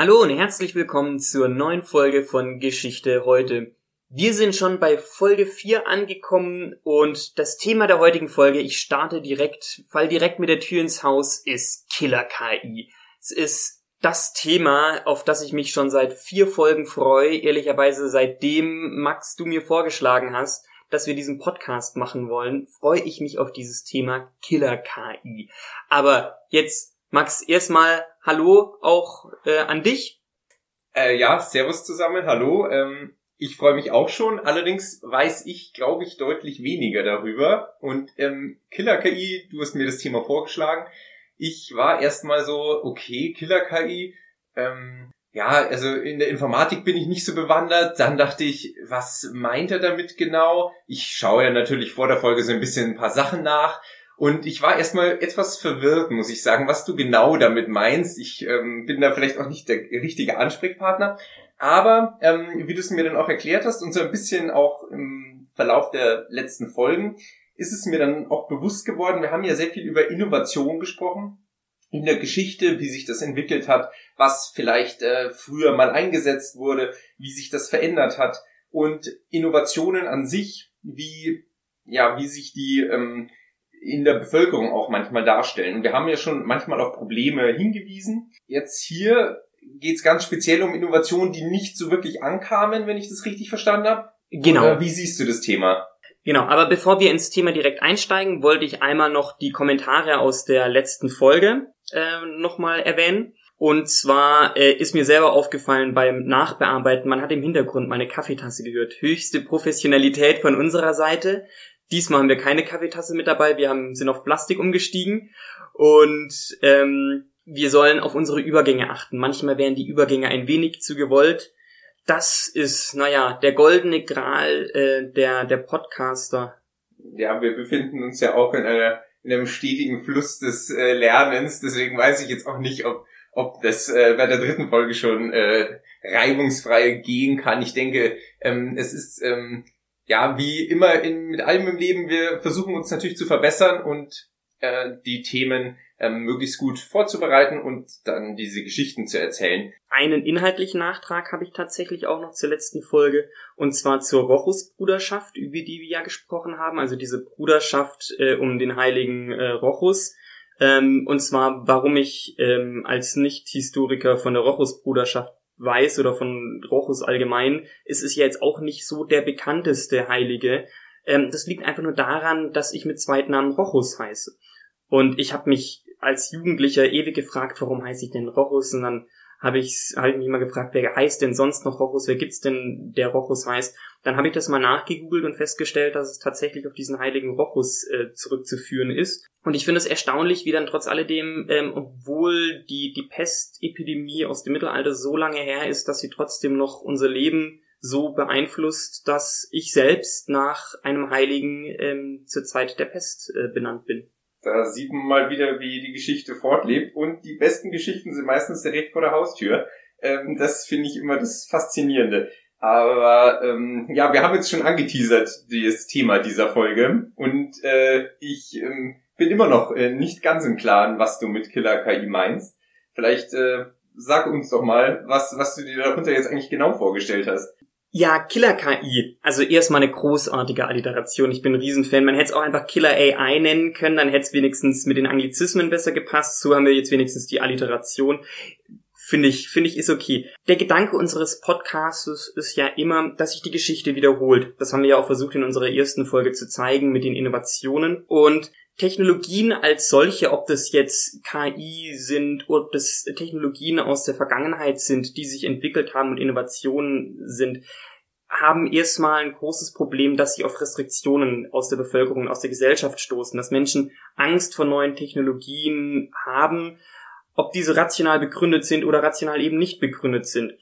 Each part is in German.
Hallo und herzlich willkommen zur neuen Folge von Geschichte heute. Wir sind schon bei Folge 4 angekommen und das Thema der heutigen Folge, ich starte direkt, fall direkt mit der Tür ins Haus, ist Killer KI. Es ist das Thema, auf das ich mich schon seit vier Folgen freue, ehrlicherweise seitdem Max du mir vorgeschlagen hast, dass wir diesen Podcast machen wollen, freue ich mich auf dieses Thema Killer KI. Aber jetzt Max, erstmal Hallo auch äh, an dich. Äh, ja, Servus zusammen, hallo. Ähm, ich freue mich auch schon, allerdings weiß ich, glaube ich, deutlich weniger darüber. Und ähm, Killer-KI, du hast mir das Thema vorgeschlagen. Ich war erstmal so, okay, Killer-KI, ähm, ja, also in der Informatik bin ich nicht so bewandert. Dann dachte ich, was meint er damit genau? Ich schaue ja natürlich vor der Folge so ein bisschen ein paar Sachen nach. Und ich war erstmal etwas verwirrt, muss ich sagen, was du genau damit meinst. Ich ähm, bin da vielleicht auch nicht der richtige Ansprechpartner. Aber ähm, wie du es mir dann auch erklärt hast und so ein bisschen auch im Verlauf der letzten Folgen, ist es mir dann auch bewusst geworden, wir haben ja sehr viel über Innovation gesprochen in der Geschichte, wie sich das entwickelt hat, was vielleicht äh, früher mal eingesetzt wurde, wie sich das verändert hat und Innovationen an sich, wie ja, wie sich die ähm, in der Bevölkerung auch manchmal darstellen. wir haben ja schon manchmal auf Probleme hingewiesen. Jetzt hier geht es ganz speziell um Innovationen, die nicht so wirklich ankamen, wenn ich das richtig verstanden habe. Genau. Oder wie siehst du das Thema? Genau, aber bevor wir ins Thema direkt einsteigen, wollte ich einmal noch die Kommentare aus der letzten Folge äh, nochmal erwähnen. Und zwar äh, ist mir selber aufgefallen beim Nachbearbeiten, man hat im Hintergrund meine Kaffeetasse gehört. Höchste Professionalität von unserer Seite. Diesmal haben wir keine Kaffeetasse mit dabei, wir haben, sind auf Plastik umgestiegen und ähm, wir sollen auf unsere Übergänge achten. Manchmal werden die Übergänge ein wenig zu gewollt. Das ist, naja, der goldene Gral äh, der, der Podcaster. Ja, wir befinden uns ja auch in, einer, in einem stetigen Fluss des äh, Lernens, deswegen weiß ich jetzt auch nicht, ob, ob das äh, bei der dritten Folge schon äh, reibungsfrei gehen kann. Ich denke, ähm, es ist ähm, ja, wie immer in, mit allem im Leben, wir versuchen uns natürlich zu verbessern und äh, die Themen ähm, möglichst gut vorzubereiten und dann diese Geschichten zu erzählen. Einen inhaltlichen Nachtrag habe ich tatsächlich auch noch zur letzten Folge und zwar zur Rochus-Bruderschaft, über die wir ja gesprochen haben, also diese Bruderschaft äh, um den heiligen äh, Rochus. Ähm, und zwar, warum ich ähm, als Nicht-Historiker von der Rochus-Bruderschaft weiß oder von Rochus allgemein, ist es ja jetzt auch nicht so der bekannteste Heilige. Ähm, das liegt einfach nur daran, dass ich mit Zweitnamen Rochus heiße. Und ich habe mich als Jugendlicher ewig gefragt, warum heiße ich denn Rochus? Und dann habe ich, hab ich mich mal gefragt, wer heißt denn sonst noch Rochus? Wer gibt's denn, der Rochus heißt? Dann habe ich das mal nachgegoogelt und festgestellt, dass es tatsächlich auf diesen heiligen Rochus äh, zurückzuführen ist. Und ich finde es erstaunlich, wie dann trotz alledem, ähm, obwohl die, die Pestepidemie aus dem Mittelalter so lange her ist, dass sie trotzdem noch unser Leben so beeinflusst, dass ich selbst nach einem Heiligen ähm, zur Zeit der Pest äh, benannt bin. Da sieht man mal wieder, wie die Geschichte fortlebt und die besten Geschichten sind meistens direkt vor der Haustür. Ähm, das finde ich immer das Faszinierende. Aber ähm, ja, wir haben jetzt schon angeteasert das Thema dieser Folge und äh, ich ähm, bin immer noch äh, nicht ganz im Klaren, was du mit Killer KI meinst. Vielleicht äh, sag uns doch mal, was, was du dir darunter jetzt eigentlich genau vorgestellt hast. Ja, Killer KI. Also erstmal eine großartige Alliteration. Ich bin ein Riesenfan. Man hätte es auch einfach Killer AI nennen können, dann hätte es wenigstens mit den Anglizismen besser gepasst. So haben wir jetzt wenigstens die Alliteration. Finde ich, finde ich, ist okay. Der Gedanke unseres Podcasts ist ja immer, dass sich die Geschichte wiederholt. Das haben wir ja auch versucht in unserer ersten Folge zu zeigen mit den Innovationen. Und Technologien als solche, ob das jetzt KI sind, ob das Technologien aus der Vergangenheit sind, die sich entwickelt haben und Innovationen sind, haben erstmal ein großes Problem, dass sie auf Restriktionen aus der Bevölkerung, aus der Gesellschaft stoßen, dass Menschen Angst vor neuen Technologien haben, ob diese rational begründet sind oder rational eben nicht begründet sind.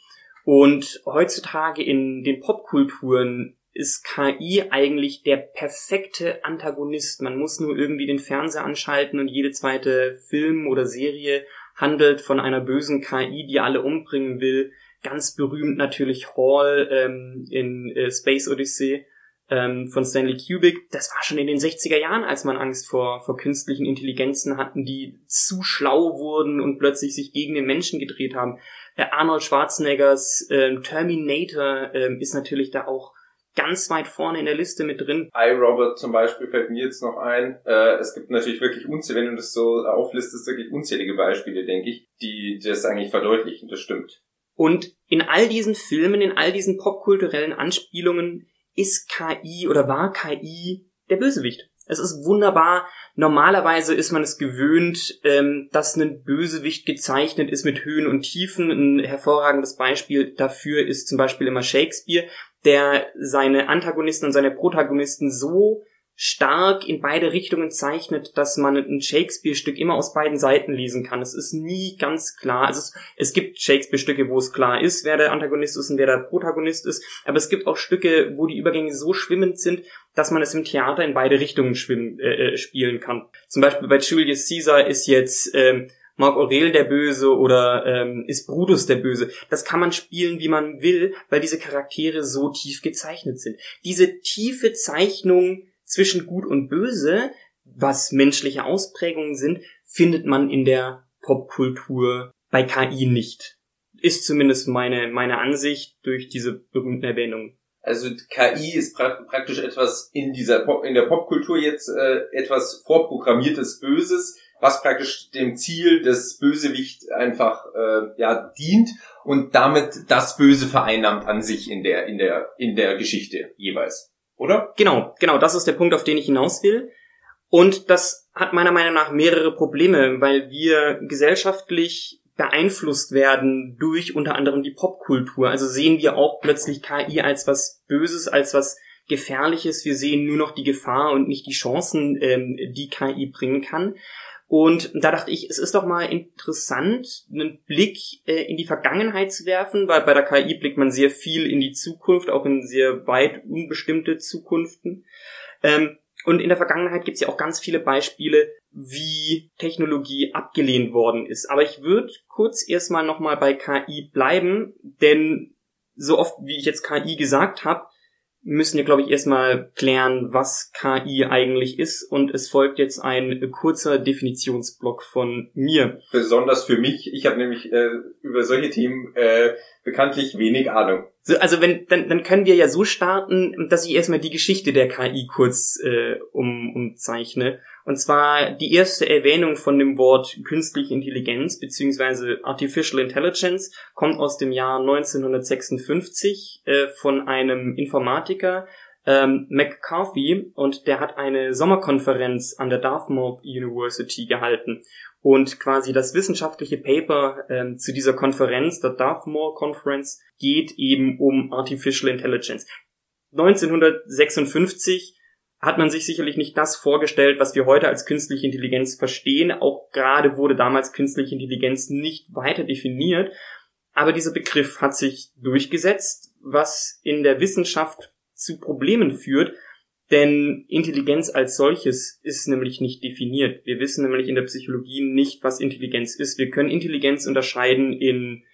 Und heutzutage in den Popkulturen ist KI eigentlich der perfekte Antagonist. Man muss nur irgendwie den Fernseher anschalten und jede zweite Film oder Serie handelt von einer bösen KI, die alle umbringen will. Ganz berühmt natürlich Hall ähm, in äh, Space Odyssey ähm, von Stanley Kubrick. Das war schon in den 60er Jahren, als man Angst vor, vor künstlichen Intelligenzen hatten, die zu schlau wurden und plötzlich sich gegen den Menschen gedreht haben Äh, Arnold Schwarzeneggers äh, Terminator äh, ist natürlich da auch ganz weit vorne in der Liste mit drin. iRobot zum Beispiel fällt mir jetzt noch ein. Äh, es gibt natürlich wirklich unzählige, wenn du das so auflistest, wirklich unzählige Beispiele, denke ich, die das eigentlich verdeutlichen, das stimmt. Und in all diesen Filmen, in all diesen popkulturellen Anspielungen ist KI oder war KI der Bösewicht. Es ist wunderbar. Normalerweise ist man es gewöhnt, ähm, dass ein Bösewicht gezeichnet ist mit Höhen und Tiefen. Ein hervorragendes Beispiel dafür ist zum Beispiel immer Shakespeare, der seine Antagonisten und seine Protagonisten so stark in beide Richtungen zeichnet, dass man ein Shakespeare-Stück immer aus beiden Seiten lesen kann. Es ist nie ganz klar. Also es, es gibt Shakespeare-Stücke, wo es klar ist, wer der Antagonist ist und wer der Protagonist ist. Aber es gibt auch Stücke, wo die Übergänge so schwimmend sind, dass man es im Theater in beide Richtungen schwimmen, äh, äh spielen kann. Zum Beispiel bei Julius Caesar ist jetzt ähm, Mark Aurel der Böse oder ähm, ist Brutus der Böse. Das kann man spielen, wie man will, weil diese Charaktere so tief gezeichnet sind. Diese tiefe Zeichnung zwischen Gut und Böse, was menschliche Ausprägungen sind, findet man in der Popkultur bei KI nicht. Ist zumindest meine, meine Ansicht durch diese berühmten Erwähnungen. Also KI ist pra praktisch etwas in dieser Pop in der Popkultur jetzt äh, etwas vorprogrammiertes Böses, was praktisch dem Ziel des Bösewicht einfach äh, ja dient und damit das Böse vereinnahmt an sich in der in der in der Geschichte jeweils oder? Genau, genau, das ist der Punkt, auf den ich hinaus will. Und das hat meiner Meinung nach mehrere Probleme, weil wir gesellschaftlich beeinflusst werden durch unter anderem die Popkultur. Also sehen wir auch plötzlich KI als was Böses, als was Gefährliches. Wir sehen nur noch die Gefahr und nicht die Chancen, ähm, die KI bringen kann. Und da dachte ich, es ist doch mal interessant, einen Blick äh, in die Vergangenheit zu werfen, weil bei der KI blickt man sehr viel in die Zukunft, auch in sehr weit unbestimmte Zukunften. Ähm, und in der Vergangenheit gibt es ja auch ganz viele Beispiele, wie Technologie abgelehnt worden ist. Aber ich würde kurz erstmal nochmal bei KI bleiben, denn so oft, wie ich jetzt KI gesagt habe, müssen wir, glaube ich, erstmal klären, was KI eigentlich ist. Und es folgt jetzt ein kurzer Definitionsblock von mir. Besonders für mich. Ich habe nämlich äh, über solche Themen äh, bekanntlich wenig Ahnung. So, also wenn, dann, dann können wir ja so starten, dass ich erstmal die Geschichte der KI kurz äh, um, umzeichne. Und zwar die erste Erwähnung von dem Wort künstliche Intelligenz beziehungsweise Artificial Intelligence kommt aus dem Jahr 1956 äh, von einem Informatiker, ähm, McCarthy, und der hat eine Sommerkonferenz an der Dartmouth University gehalten. Und quasi das wissenschaftliche Paper ähm, zu dieser Konferenz, der Dartmouth Conference, geht eben um Artificial Intelligence. 1956 hat man sich sicherlich nicht das vorgestellt, was wir heute als künstliche Intelligenz verstehen. Auch gerade wurde damals künstliche Intelligenz nicht weiter definiert. Aber dieser Begriff hat sich durchgesetzt, was in der Wissenschaft zu Problemen führt, denn Intelligenz als solches ist nämlich nicht definiert. Wir wissen nämlich in der Psychologie nicht, was Intelligenz ist. Wir können Intelligenz unterscheiden in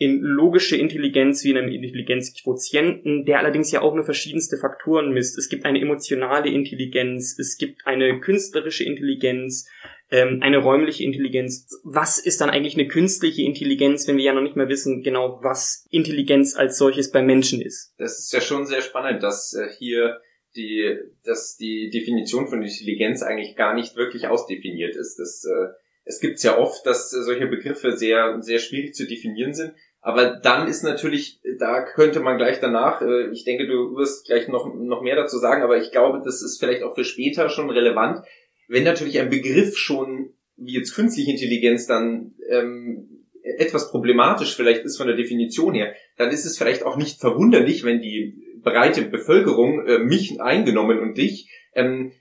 in logische Intelligenz wie in einem Intelligenzquotienten, der allerdings ja auch nur verschiedenste Faktoren misst. Es gibt eine emotionale Intelligenz, es gibt eine künstlerische Intelligenz, ähm, eine räumliche Intelligenz. Was ist dann eigentlich eine künstliche Intelligenz, wenn wir ja noch nicht mehr wissen, genau was Intelligenz als solches bei Menschen ist? Das ist ja schon sehr spannend, dass äh, hier die, dass die Definition von Intelligenz eigentlich gar nicht wirklich ausdefiniert ist. Das, äh, es gibt ja oft, dass solche Begriffe sehr, sehr schwierig zu definieren sind. Aber dann ist natürlich, da könnte man gleich danach, äh, ich denke, du wirst gleich noch, noch mehr dazu sagen, aber ich glaube, das ist vielleicht auch für später schon relevant. Wenn natürlich ein Begriff schon, wie jetzt künstliche Intelligenz, dann ähm, etwas problematisch vielleicht ist von der Definition her, dann ist es vielleicht auch nicht verwunderlich, wenn die breite Bevölkerung, äh, mich eingenommen und dich, ähm,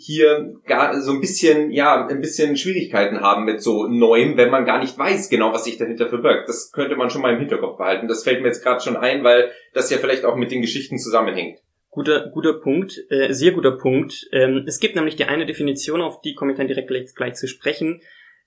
hier gar so ein bisschen, ja, ein bisschen Schwierigkeiten haben mit so Neuem, wenn man gar nicht weiß genau, was sich dahinter verbirgt. Das könnte man schon mal im Hinterkopf behalten. Das fällt mir jetzt gerade schon ein, weil das ja vielleicht auch mit den Geschichten zusammenhängt. Guter, guter Punkt, äh, sehr guter Punkt. Ähm, es gibt nämlich die eine Definition, auf die komme ich dann direkt gleich, gleich zu sprechen.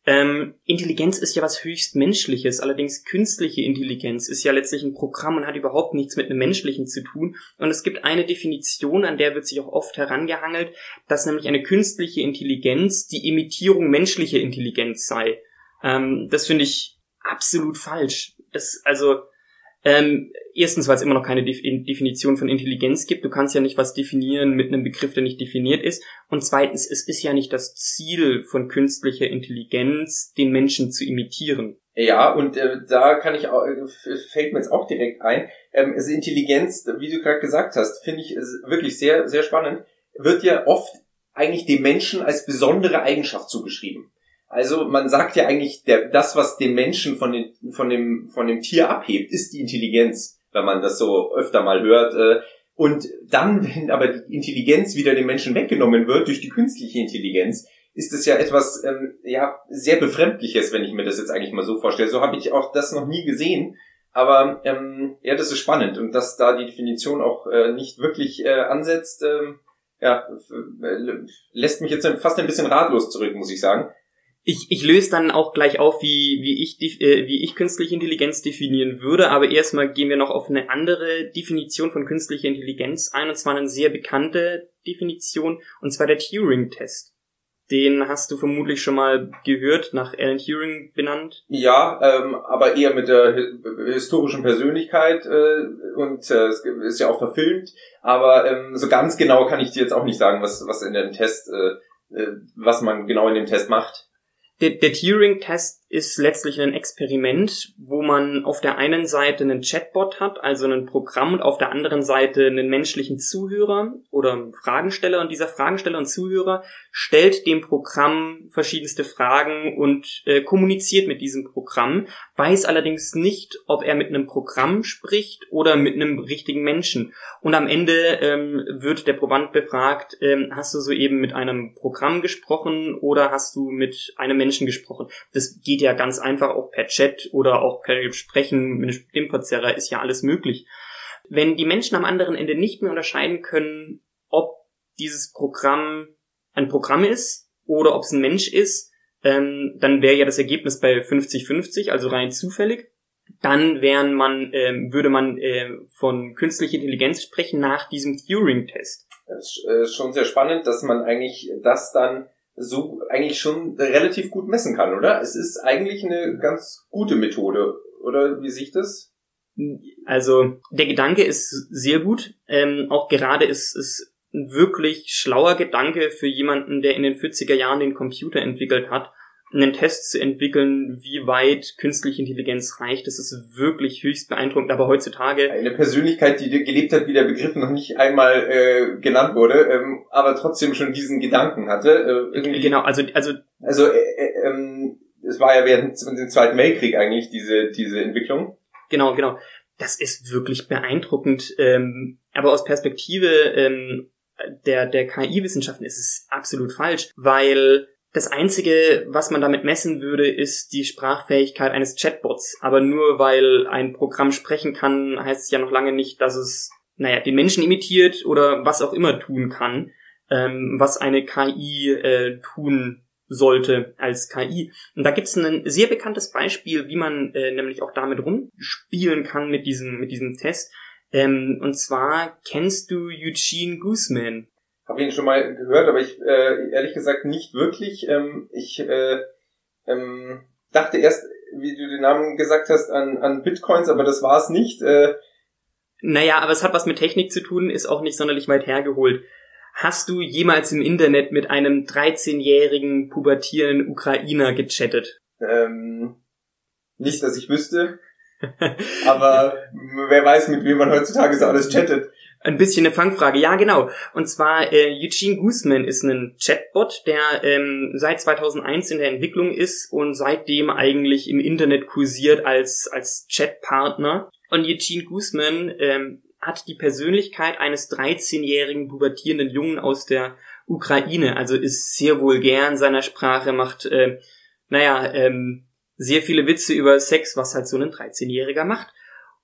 Ähm, Intelligenz ist ja was höchst Menschliches, allerdings künstliche Intelligenz ist ja letztlich ein Programm und hat überhaupt nichts mit einem menschlichen zu tun. Und es gibt eine Definition, an der wird sich auch oft herangehangelt, dass nämlich eine künstliche Intelligenz die Imitierung menschlicher Intelligenz sei. Ähm, das finde ich absolut falsch. Das, also, ähm, erstens, weil es immer noch keine Definition von Intelligenz gibt. Du kannst ja nicht was definieren mit einem Begriff, der nicht definiert ist. Und zweitens, es ist ja nicht das Ziel von künstlicher Intelligenz, den Menschen zu imitieren. Ja, und äh, da kann ich auch, äh, fällt mir jetzt auch direkt ein, ähm, also Intelligenz, wie du gerade gesagt hast, finde ich wirklich sehr, sehr spannend, wird ja oft eigentlich dem Menschen als besondere Eigenschaft zugeschrieben. Also man sagt ja eigentlich, der, das, was den Menschen von, den, von, dem, von dem Tier abhebt, ist die Intelligenz, wenn man das so öfter mal hört. Äh, und dann, wenn aber die Intelligenz wieder dem Menschen weggenommen wird durch die künstliche Intelligenz, ist es ja etwas ähm, ja sehr befremdliches, wenn ich mir das jetzt eigentlich mal so vorstelle. So habe ich auch das noch nie gesehen. Aber ähm, ja, das ist spannend und dass da die Definition auch äh, nicht wirklich äh, ansetzt, ähm, ja, lässt mich jetzt fast ein bisschen ratlos zurück, muss ich sagen. Ich, ich löse dann auch gleich auf, wie, wie, ich, äh, wie ich künstliche Intelligenz definieren würde, aber erstmal gehen wir noch auf eine andere Definition von künstlicher Intelligenz ein, und zwar eine sehr bekannte Definition, und zwar der Turing-Test. Den hast du vermutlich schon mal gehört, nach Alan Turing benannt. Ja, ähm, aber eher mit der historischen Persönlichkeit äh, und äh, es ist ja auch verfilmt. Aber ähm, so ganz genau kann ich dir jetzt auch nicht sagen, was, was in dem Test, äh, äh was man genau in dem Test macht. Der, der Turing-Test ist letztlich ein Experiment, wo man auf der einen Seite einen Chatbot hat, also ein Programm, und auf der anderen Seite einen menschlichen Zuhörer oder Fragensteller. Und dieser Fragensteller und Zuhörer stellt dem Programm verschiedenste Fragen und äh, kommuniziert mit diesem Programm, weiß allerdings nicht, ob er mit einem Programm spricht oder mit einem richtigen Menschen. Und am Ende ähm, wird der Proband befragt, ähm, hast du soeben mit einem Programm gesprochen oder hast du mit einem Menschen gesprochen? Das geht ja ganz einfach auch per Chat oder auch per Sprechen mit einem Stimmverzerrer ist ja alles möglich. Wenn die Menschen am anderen Ende nicht mehr unterscheiden können, ob dieses Programm ein Programm ist oder ob es ein Mensch ist, ähm, dann wäre ja das Ergebnis bei 50-50, also rein zufällig. Dann wären man, ähm, würde man äh, von künstlicher Intelligenz sprechen nach diesem Turing-Test. Das ist äh, schon sehr spannend, dass man eigentlich das dann so eigentlich schon relativ gut messen kann, oder? Es ist eigentlich eine ganz gute Methode, oder wie sieht das? Also der Gedanke ist sehr gut. Ähm, auch gerade ist es ein wirklich schlauer Gedanke für jemanden, der in den 40er Jahren den Computer entwickelt hat einen Test zu entwickeln, wie weit künstliche Intelligenz reicht. Das ist wirklich höchst beeindruckend. Aber heutzutage eine Persönlichkeit, die gelebt hat, wie der Begriff noch nicht einmal äh, genannt wurde, ähm, aber trotzdem schon diesen Gedanken hatte. Äh, irgendwie, genau, also also also äh, äh, ähm, es war ja während dem Zweiten Weltkrieg eigentlich diese diese Entwicklung. Genau, genau. Das ist wirklich beeindruckend. Ähm, aber aus Perspektive ähm, der der KI-Wissenschaften ist es absolut falsch, weil das Einzige, was man damit messen würde, ist die Sprachfähigkeit eines Chatbots. Aber nur weil ein Programm sprechen kann, heißt es ja noch lange nicht, dass es, naja, den Menschen imitiert oder was auch immer tun kann, ähm, was eine KI äh, tun sollte als KI. Und da gibt es ein sehr bekanntes Beispiel, wie man äh, nämlich auch damit rumspielen kann mit diesem, mit diesem Test. Ähm, und zwar kennst du Eugene Guzman? Habe ihn schon mal gehört, aber ich äh, ehrlich gesagt nicht wirklich. Ähm, ich äh, ähm, dachte erst, wie du den Namen gesagt hast, an, an Bitcoins, aber das war es nicht. Äh, naja, aber es hat was mit Technik zu tun, ist auch nicht sonderlich weit hergeholt. Hast du jemals im Internet mit einem 13-jährigen pubertierenden Ukrainer gechattet? Ähm, nicht, dass ich wüsste. aber wer weiß, mit wem man heutzutage so alles chattet. Ein bisschen eine Fangfrage, ja genau. Und zwar äh, Eugene Guzman ist ein Chatbot, der ähm, seit 2001 in der Entwicklung ist und seitdem eigentlich im Internet kursiert als als Chatpartner. Und Eugene Guzman ähm, hat die Persönlichkeit eines 13-jährigen pubertierenden Jungen aus der Ukraine, also ist sehr vulgär in seiner Sprache, macht äh, naja ähm, sehr viele Witze über Sex, was halt so ein 13-Jähriger macht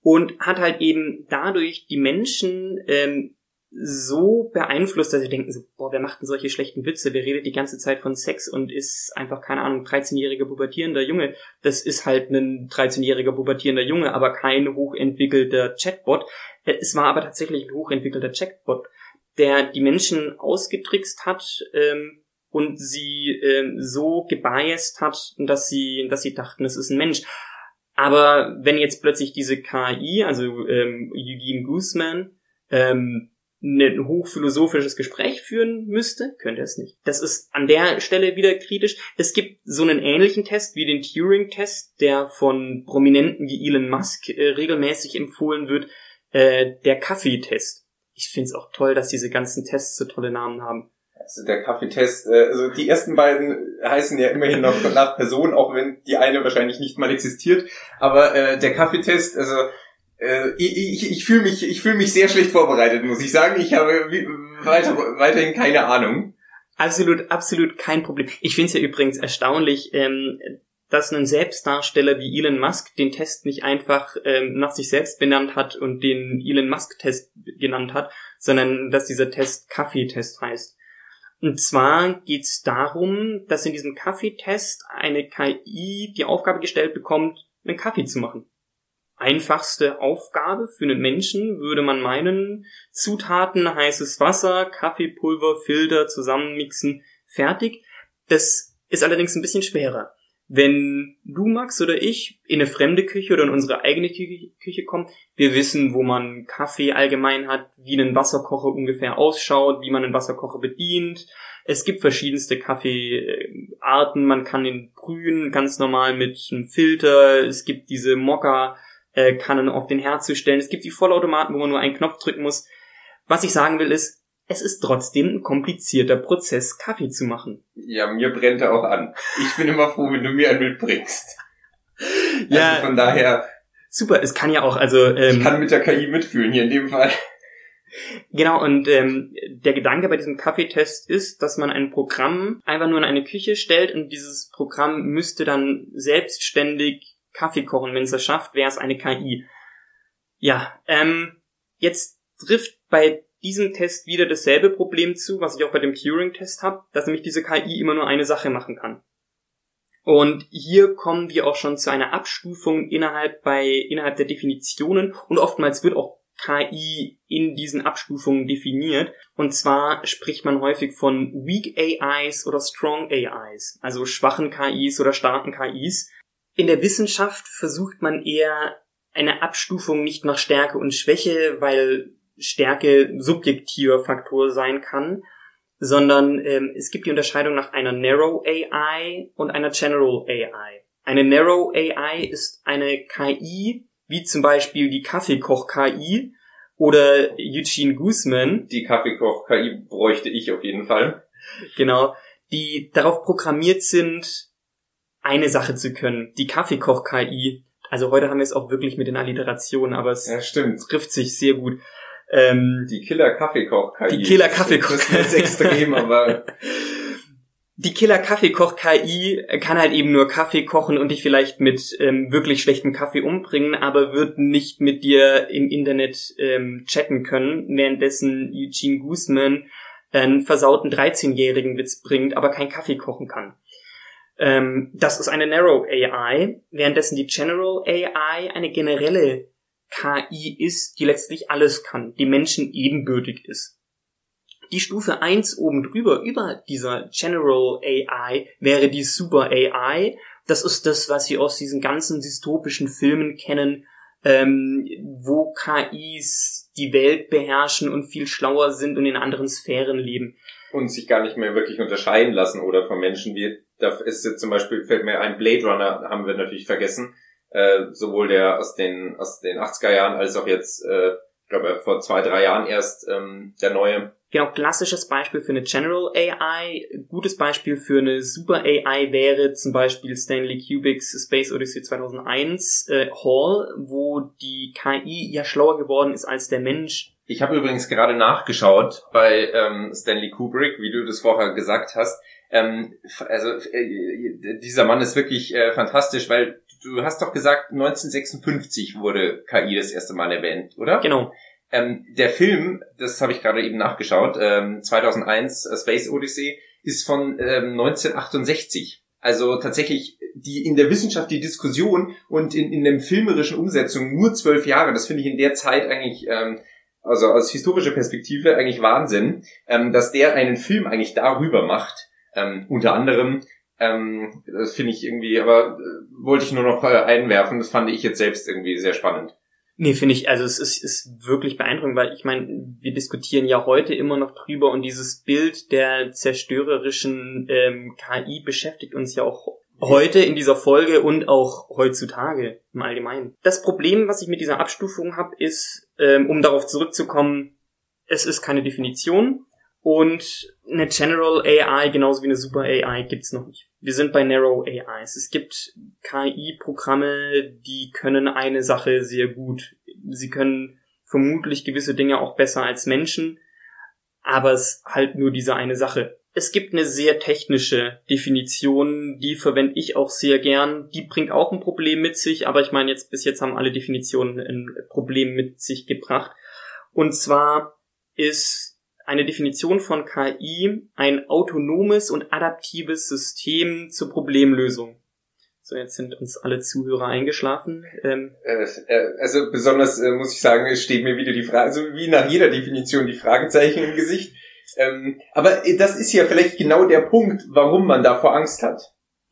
und hat halt eben dadurch die Menschen ähm, so beeinflusst, dass sie denken so, boah, wer macht denn solche schlechten Witze? Wer redet die ganze Zeit von Sex und ist einfach, keine Ahnung, 13-jähriger pubertierender Junge. Das ist halt ein 13-jähriger pubertierender Junge, aber kein hochentwickelter Chatbot. Äh, es war aber tatsächlich ein hochentwickelter Chatbot, der die Menschen ausgetrickst hat ähm, und sie ähm, so gebiased hat, dass sie, dass sie dachten, es ist ein Mensch. Aber wenn jetzt plötzlich diese KI, also ähm, Eugene Guzman, ähm, ein hochphilosophisches Gespräch führen müsste, könnte es nicht. Das ist an der Stelle wieder kritisch. Es gibt so einen ähnlichen Test wie den Turing-Test, der von Prominenten wie Elon Musk äh, regelmäßig empfohlen wird, äh, der Kaffee-Test. Ich finde es auch toll, dass diese ganzen Tests so tolle Namen haben. Also der Kaffeetest, äh, also die ersten beiden heißen ja immerhin noch nach Person, auch wenn die eine wahrscheinlich nicht mal existiert. Aber äh, der Kaffeetest, also äh, ich, ich, ich fühle mich, ich fühle mich sehr schlecht vorbereitet, muss ich sagen. Ich habe weiter, weiterhin keine Ahnung. Absolut, absolut kein Problem. Ich finde es ja übrigens erstaunlich, ähm, dass ein Selbstdarsteller wie Elon Musk den Test nicht einfach ähm, nach sich selbst benannt hat und den Elon Musk-Test genannt hat, sondern dass dieser Test Kaffeetest heißt. Und zwar geht es darum, dass in diesem Kaffeetest eine KI die Aufgabe gestellt bekommt, einen Kaffee zu machen. Einfachste Aufgabe für einen Menschen würde man meinen, Zutaten, heißes Wasser, Kaffeepulver, Filter zusammenmixen, fertig. Das ist allerdings ein bisschen schwerer. Wenn du, Max, oder ich in eine fremde Küche oder in unsere eigene Küche kommen, wir wissen, wo man Kaffee allgemein hat, wie ein Wasserkocher ungefähr ausschaut, wie man einen Wasserkocher bedient. Es gibt verschiedenste Kaffeearten. Man kann ihn brühen, ganz normal mit einem Filter. Es gibt diese Mokka-Kannen auf den Herd zu stellen. Es gibt die Vollautomaten, wo man nur einen Knopf drücken muss. Was ich sagen will ist, es ist trotzdem ein komplizierter Prozess, Kaffee zu machen. Ja, mir brennt er auch an. Ich bin immer froh, wenn du mir ein Bild bringst. ja. Also von daher. Super, es kann ja auch, also. Ähm, ich kann mit der KI mitfühlen hier in dem Fall. Genau, und ähm, der Gedanke bei diesem Kaffeetest ist, dass man ein Programm einfach nur in eine Küche stellt und dieses Programm müsste dann selbstständig Kaffee kochen. Wenn es das schafft, wäre es eine KI. Ja, ähm, jetzt trifft bei diesem Test wieder dasselbe Problem zu, was ich auch bei dem Turing-Test habe, dass nämlich diese KI immer nur eine Sache machen kann. Und hier kommen wir auch schon zu einer Abstufung innerhalb bei, innerhalb der Definitionen und oftmals wird auch KI in diesen Abstufungen definiert. Und zwar spricht man häufig von Weak AIs oder Strong AIs, also schwachen KIs oder starken KIs. In der Wissenschaft versucht man eher eine Abstufung nicht nach Stärke und Schwäche, weil Stärke subjektiver Faktor sein kann, sondern ähm, es gibt die Unterscheidung nach einer Narrow AI und einer General AI. Eine Narrow AI ist eine KI, wie zum Beispiel die Kaffeekoch-KI oder Eugene Guzman. Die Kaffeekoch-KI bräuchte ich auf jeden Fall. Genau, die darauf programmiert sind, eine Sache zu können. Die Kaffeekoch-KI. Also heute haben wir es auch wirklich mit den Alliterationen, aber es ja, trifft sich sehr gut. Ähm, die Killer Kaffeekoch KI. Die Killer Kaffeekoch. Das ist extrem, aber die Killer Kaffeekoch KI kann halt eben nur Kaffee kochen und dich vielleicht mit ähm, wirklich schlechtem Kaffee umbringen, aber wird nicht mit dir im Internet ähm, chatten können, währenddessen Eugene Guzman einen versauten 13-jährigen Witz bringt, aber kein Kaffee kochen kann. Ähm, das ist eine Narrow AI, währenddessen die General AI eine generelle KI ist, die letztlich alles kann, die Menschen ebenbürtig ist. Die Stufe 1 oben drüber, über dieser General AI, wäre die Super AI. Das ist das, was wir aus diesen ganzen dystopischen Filmen kennen, ähm, wo KIs die Welt beherrschen und viel schlauer sind und in anderen Sphären leben. Und sich gar nicht mehr wirklich unterscheiden lassen oder von Menschen wie, da ist jetzt zum Beispiel, fällt mir ein Blade Runner, haben wir natürlich vergessen, äh, sowohl der aus den aus den 80er Jahren als auch jetzt, äh, ich glaube vor zwei, drei Jahren erst ähm, der neue. Genau, klassisches Beispiel für eine General AI. Gutes Beispiel für eine Super AI wäre zum Beispiel Stanley Kubricks Space Odyssey 2001 äh, Hall, wo die KI ja schlauer geworden ist als der Mensch. Ich habe übrigens gerade nachgeschaut bei ähm, Stanley Kubrick, wie du das vorher gesagt hast. Ähm, also äh, dieser Mann ist wirklich äh, fantastisch, weil du hast doch gesagt, 1956 wurde KI das erste Mal erwähnt, oder? Genau. Ähm, der Film, das habe ich gerade eben nachgeschaut, ähm, 2001 Space Odyssey, ist von ähm, 1968. Also tatsächlich die in der Wissenschaft die Diskussion und in, in der filmerischen Umsetzung nur zwölf Jahre. Das finde ich in der Zeit eigentlich, ähm, also aus historischer Perspektive eigentlich Wahnsinn, ähm, dass der einen Film eigentlich darüber macht. Ähm, unter anderem Ähm, das finde ich irgendwie, aber äh, wollte ich nur noch äh, einwerfen. Das fand ich jetzt selbst irgendwie sehr spannend. Nee, finde ich, also es ist, ist wirklich beeindruckend, weil ich meine, wir diskutieren ja heute immer noch drüber und dieses Bild der zerstörerischen ähm, KI beschäftigt uns ja auch heute in dieser Folge und auch heutzutage im Allgemeinen. Das Problem, was ich mit dieser Abstufung habe, ist, ähm, um darauf zurückzukommen, es ist keine Definition und eine General AI genauso wie eine Super AI gibt's noch nicht. Wir sind bei Narrow AIs. Es gibt KI-Programme, die können eine Sache sehr gut. Sie können vermutlich gewisse Dinge auch besser als Menschen, aber es halt nur diese eine Sache. Es gibt eine sehr technische Definition, die verwende ich auch sehr gern. Die bringt auch ein Problem mit sich, aber ich meine jetzt bis jetzt haben alle Definitionen ein Problem mit sich gebracht. Und zwar ist eine Definition von KI ein autonomes und adaptives System zur Problemlösung. So, jetzt sind uns alle Zuhörer eingeschlafen. Ähm, äh, äh, also besonders äh, muss ich sagen, es steht mir wieder die Frage, also wie nach jeder Definition die Fragezeichen im Gesicht. Ähm, aber äh, das ist ja vielleicht genau der Punkt, warum man davor Angst hat.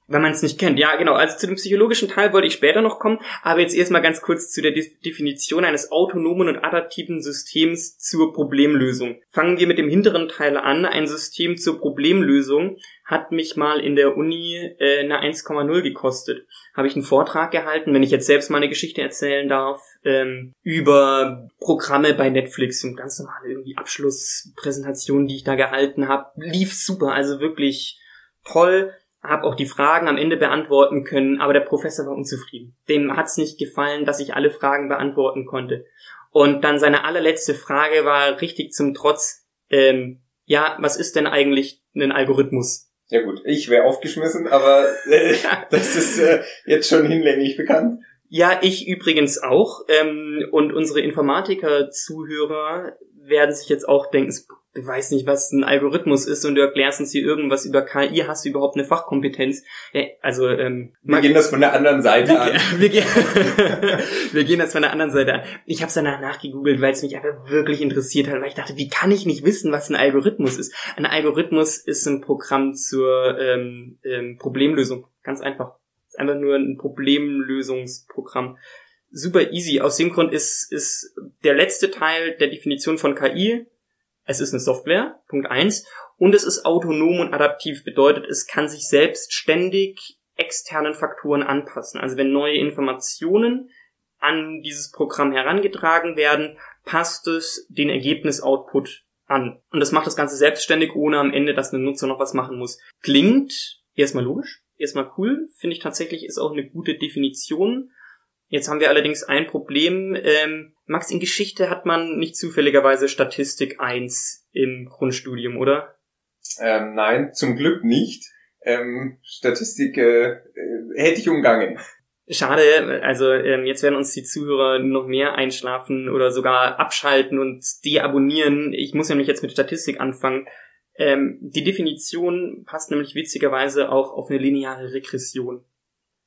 Wenn man es nicht kennt. Ja, genau. Also zu dem psychologischen Teil wollte ich später noch kommen, aber jetzt erstmal ganz kurz zu der De Definition eines autonomen und adaptiven Systems zur Problemlösung. Fangen wir mit dem hinteren Teil an. Ein System zur Problemlösung hat mich mal in der Uni äh, eine 1,0 gekostet. Habe ich einen Vortrag gehalten, wenn ich jetzt selbst mal eine Geschichte erzählen darf, ähm, über Programme bei Netflix und ganz normale irgendwie Abschlusspräsentationen, die ich da gehalten habe. Lief super, also wirklich toll habe auch die Fragen am Ende beantworten können, aber der Professor war unzufrieden. Dem hat's nicht gefallen, dass ich alle Fragen beantworten konnte. Und dann seine allerletzte Frage war richtig zum Trotz, ähm, ja, was ist denn eigentlich ein Algorithmus? Ja gut, ich wäre aufgeschmissen, aber äh, das ist äh, jetzt schon hinlänglich bekannt. Ja, ich übrigens auch. Ähm, und unsere Informatiker-Zuhörer werden sich jetzt auch denken, du weißt nicht, was ein Algorithmus ist und du erklärst uns hier irgendwas über KI, hast du überhaupt eine Fachkompetenz? Also ähm, wir gehen das von der anderen Seite an. Wir, gehen, wir gehen das von der anderen Seite an. Ich habe es danach nachgegoogelt, weil es mich einfach wirklich interessiert hat, weil ich dachte, wie kann ich nicht wissen, was ein Algorithmus ist? Ein Algorithmus ist ein Programm zur ähm, ähm, Problemlösung, ganz einfach. ist einfach nur ein Problemlösungsprogramm super easy. Aus dem Grund ist, ist der letzte Teil der Definition von KI, es ist eine Software, Punkt eins, und es ist autonom und adaptiv, bedeutet, es kann sich selbst ständig externen Faktoren anpassen. Also wenn neue Informationen an dieses Programm herangetragen werden, passt es den Ergebnisoutput an. Und das macht das Ganze selbstständig, ohne am Ende, dass ein Nutzer noch was machen muss. Klingt erstmal logisch, erstmal cool, finde ich tatsächlich, ist auch eine gute Definition Jetzt haben wir allerdings ein Problem. Ähm, Max, in Geschichte hat man nicht zufälligerweise Statistik 1 im Grundstudium, oder? Ähm, nein, zum Glück nicht. Ähm, Statistik äh, äh, hätte ich umgangen. Schade, also ähm, jetzt werden uns die Zuhörer noch mehr einschlafen oder sogar abschalten und deabonnieren. Ich muss nämlich jetzt mit Statistik anfangen. Ähm, die Definition passt nämlich witzigerweise auch auf eine lineare Regression.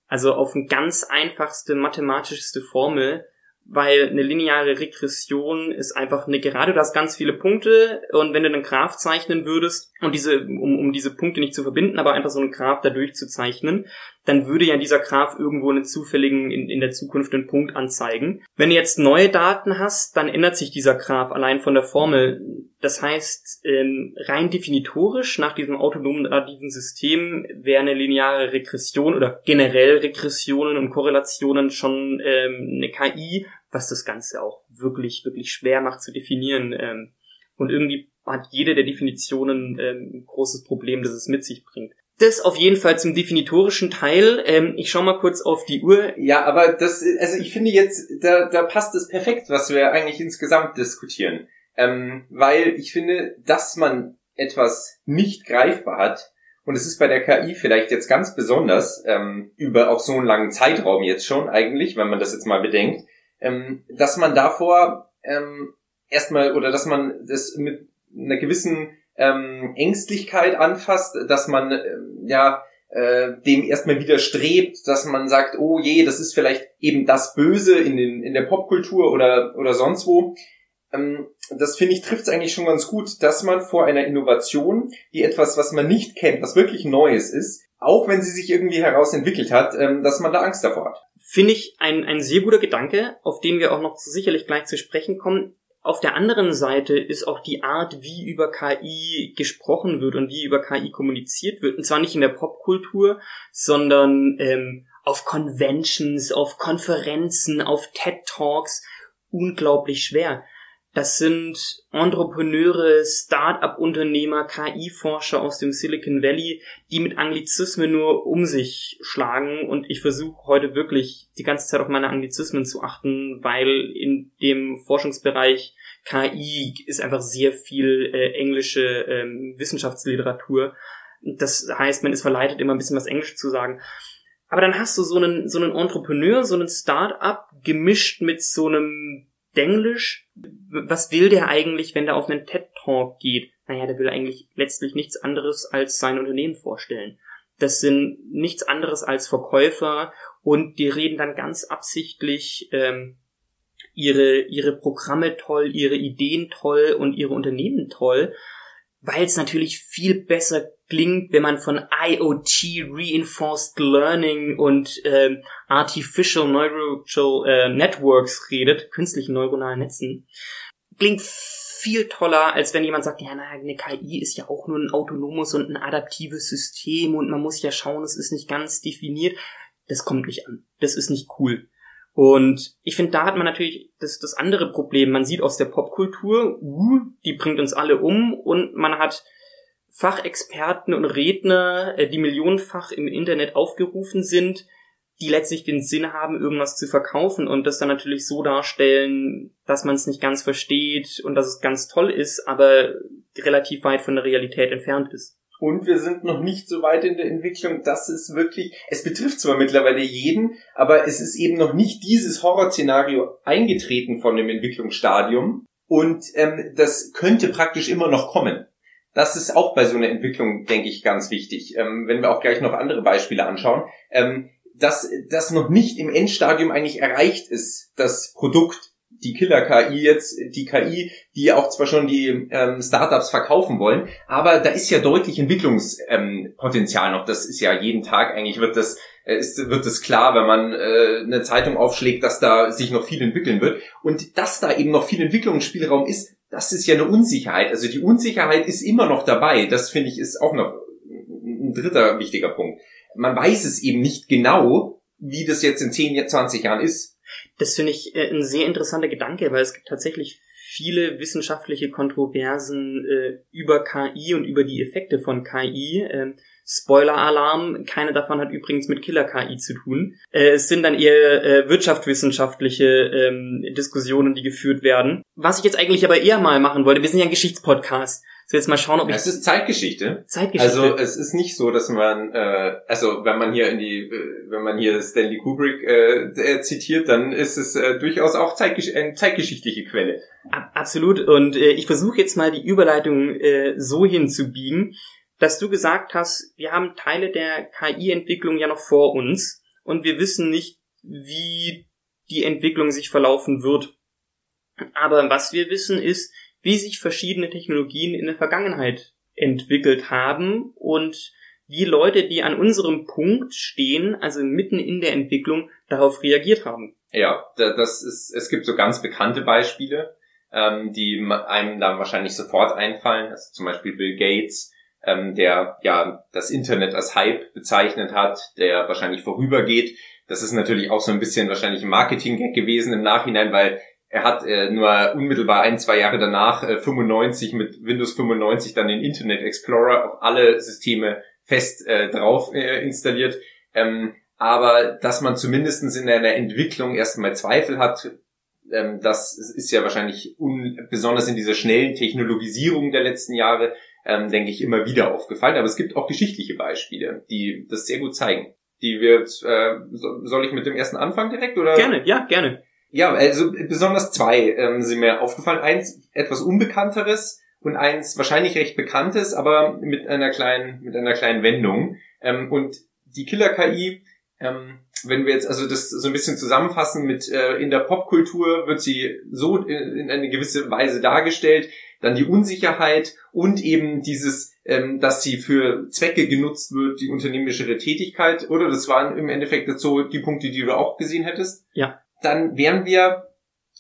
Also auf eine ganz einfachste mathematischste Formel, weil eine lineare Regression ist einfach eine Gerade, du hast ganz viele Punkte und wenn du einen Graph zeichnen würdest und diese, um, um diese Punkte nicht zu verbinden, aber einfach so einen Graph dadurch zu zeichnen, dann würde ja dieser Graph irgendwo einen zufälligen in, in der Zukunft einen Punkt anzeigen. Wenn du jetzt neue Daten hast, dann ändert sich dieser Graph allein von der Formel. Das heißt, ähm, rein definitorisch nach diesem autonomen additiven System wäre eine lineare Regression oder generell Regressionen und Korrelationen schon ähm, eine KI, was das Ganze auch wirklich, wirklich schwer macht zu definieren. Ähm, und irgendwie hat jede der Definitionen ähm, ein großes Problem, das es mit sich bringt. Das auf jeden Fall zum definitorischen Teil. Ähm, ich schau mal kurz auf die Uhr. Ja, aber das, also ich finde jetzt, da, da passt es perfekt, was wir eigentlich insgesamt diskutieren. Ähm, weil ich finde, dass man etwas nicht greifbar hat, und es ist bei der KI vielleicht jetzt ganz besonders, ähm, über auch so einen langen Zeitraum jetzt schon eigentlich, wenn man das jetzt mal bedenkt, ähm, dass man davor ähm, erstmal oder dass man das mit einer gewissen ähm, Ängstlichkeit anfasst, dass man äh, ja äh, dem erstmal widerstrebt, dass man sagt, oh je, das ist vielleicht eben das Böse in, den, in der Popkultur oder, oder sonst wo. Ähm, das finde ich trifft es eigentlich schon ganz gut, dass man vor einer Innovation, die etwas, was man nicht kennt, was wirklich Neues ist, auch wenn sie sich irgendwie herausentwickelt hat, ähm, dass man da Angst davor hat. Finde ich ein, ein sehr guter Gedanke, auf den wir auch noch sicherlich gleich zu sprechen kommen. Auf der anderen Seite ist auch die Art, wie über KI gesprochen wird und wie über KI kommuniziert wird, und zwar nicht in der Popkultur, sondern ähm, auf Conventions, auf Konferenzen, auf TED Talks, unglaublich schwer. Das sind Entrepreneure, Start-up-Unternehmer, KI-Forscher aus dem Silicon Valley, die mit Anglizismen nur um sich schlagen. Und ich versuche heute wirklich die ganze Zeit auf meine Anglizismen zu achten, weil in dem Forschungsbereich KI ist einfach sehr viel äh, englische ähm, Wissenschaftsliteratur. Das heißt, man ist verleitet, immer ein bisschen was Englisch zu sagen. Aber dann hast du so einen, so einen Entrepreneur, so einen Start-up gemischt mit so einem Denglisch. Was will der eigentlich, wenn der auf einen TED-Talk geht? Naja, der will eigentlich letztlich nichts anderes als sein Unternehmen vorstellen. Das sind nichts anderes als Verkäufer und die reden dann ganz absichtlich ähm, ihre, ihre Programme toll, ihre Ideen toll und ihre Unternehmen toll, weil es natürlich viel besser klingt, wenn man von IoT, Reinforced Learning und äh, Artificial Neural äh, Networks redet, künstlichen neuronalen Netzen, klingt viel toller, als wenn jemand sagt, ja, naja, eine KI ist ja auch nur ein autonomes und ein adaptives System und man muss ja schauen, es ist nicht ganz definiert. Das kommt nicht an. Das ist nicht cool. Und ich finde, da hat man natürlich das, das andere Problem. Man sieht aus der Popkultur, uh, die bringt uns alle um und man hat Fachexperten und Redner, äh, die millionenfach im Internet aufgerufen sind, die letztlich den Sinn haben, irgendwas zu verkaufen und das dann natürlich so darstellen, dass man es nicht ganz versteht und dass es ganz toll ist, aber relativ weit von der Realität entfernt ist. Und wir sind noch nicht so weit in der Entwicklung, dass es wirklich, es betrifft zwar mittlerweile jeden, aber es ist eben noch nicht dieses Horrorszenario eingetreten von dem Entwicklungsstadium. Und ähm, das könnte praktisch immer noch kommen. Das ist auch bei so einer Entwicklung, denke ich, ganz wichtig. Ähm, wenn wir auch gleich noch andere Beispiele anschauen, ähm, dass das noch nicht im Endstadium eigentlich erreicht ist, das Produkt, die Killer-KI jetzt, die KI, die auch zwar schon die ähm, Startups verkaufen wollen, aber da ist ja deutlich Entwicklungspotenzial noch. Das ist ja jeden Tag eigentlich wird das äh, ist, wird es klar, wenn man äh, eine Zeitung aufschlägt, dass da sich noch viel entwickeln wird und dass da eben noch viel Entwicklungsspielraum ist, das ist ja eine Unsicherheit. Also die Unsicherheit ist immer noch dabei. Das finde ich ist auch noch ein dritter wichtiger Punkt. Man weiß es eben nicht genau, wie das jetzt in 10, 20 Jahren ist. Das finde ich äh, ein sehr interessanter Gedanke, weil es gibt tatsächlich viele wissenschaftliche Kontroversen äh, über KI und über die Effekte von KI. Äh, Spoiler-Alarm, keine davon hat übrigens mit Killer-KI zu tun. Äh, es sind dann eher äh, wirtschaftswissenschaftliche ähm, Diskussionen, die geführt werden. Was ich jetzt eigentlich aber eher mal machen wollte, wir sind ja ein Geschichtspodcast. So jetzt mal schauen, ob ich. Es ist Zeitgeschichte. Zeitgeschichte. Also es ist nicht so, dass man, äh, also wenn man hier in die, äh, wenn man hier Stanley Kubrick äh, zitiert, dann ist es äh, durchaus auch Zeitgesch eine zeitgeschichtliche Quelle. Absolut. Und äh, ich versuche jetzt mal die Überleitung äh, so hinzubiegen, dass du gesagt hast, wir haben Teile der KI-Entwicklung ja noch vor uns und wir wissen nicht, wie die Entwicklung sich verlaufen wird. Aber was wir wissen ist, wie sich verschiedene Technologien in der Vergangenheit entwickelt haben und wie Leute, die an unserem Punkt stehen, also mitten in der Entwicklung, darauf reagiert haben. Ja, das ist, es gibt so ganz bekannte Beispiele, ähm, die einem dann wahrscheinlich sofort einfallen. Also zum Beispiel Bill Gates, ähm, der ja das Internet als Hype bezeichnet hat, der wahrscheinlich vorübergeht. Das ist natürlich auch so ein bisschen wahrscheinlich ein Marketing-Gag gewesen im Nachhinein, weil er hat äh, nur unmittelbar ein, zwei Jahre danach äh, 95 mit Windows 95 dann den Internet Explorer auf alle Systeme fest äh, drauf äh, installiert. Ähm, aber dass man zumindestens in einer Entwicklung erstmal Zweifel hat, ähm, das ist ja wahrscheinlich besonders in dieser schnellen Technologisierung der letzten Jahre ähm, denke ich, immer wieder aufgefallen. Aber es gibt auch geschichtliche Beispiele, die das sehr gut zeigen. Die wir, äh, soll ich mit dem ersten anfangen direkt oder? Gerne, ja, gerne. Ja, also besonders zwei ähm, sind mir aufgefallen. Eins etwas unbekannteres und eins wahrscheinlich recht bekanntes, aber mit einer kleinen, mit einer kleinen Wendung. Ähm, und die Killer-KI, ähm, wenn wir jetzt also das so ein bisschen zusammenfassen mit äh, in der Popkultur wird sie so in, in eine gewisse Weise dargestellt, dann die Unsicherheit und eben dieses, ähm, dass sie für Zwecke genutzt wird, die unternehmerische Tätigkeit, oder? Das waren im Endeffekt so die Punkte, die du auch gesehen hättest. Ja. Dann wären wir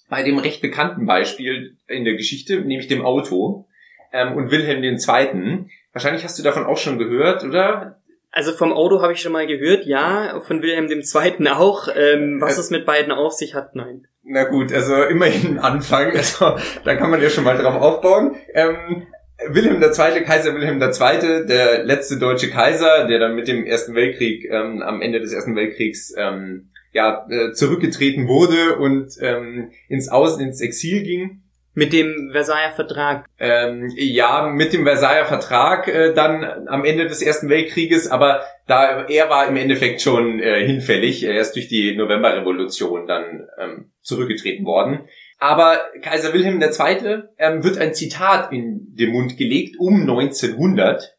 bei dem recht bekannten Beispiel in der Geschichte, nämlich dem Auto ähm, und Wilhelm II. Wahrscheinlich hast du davon auch schon gehört, oder? Also vom Auto habe ich schon mal gehört, ja, von Wilhelm II. auch. Ähm, was es mit beiden auf sich hat, nein. Na gut, also immerhin Anfang, also da kann man ja schon mal drauf aufbauen. Ähm, Wilhelm II., Kaiser Wilhelm II., der letzte deutsche Kaiser, der dann mit dem Ersten Weltkrieg, ähm, am Ende des Ersten Weltkriegs ähm, ja, äh, zurückgetreten wurde und ähm, ins Aus, ins Exil ging. Mit dem Versailler Vertrag. Ähm, ja, mit dem Versailler Vertrag äh, dann am Ende des Ersten Weltkrieges, aber da er war im Endeffekt schon äh, hinfällig, er ist durch die Novemberrevolution dann ähm, zurückgetreten worden. Aber Kaiser Wilhelm II. Ähm, wird ein Zitat in den Mund gelegt um 1900,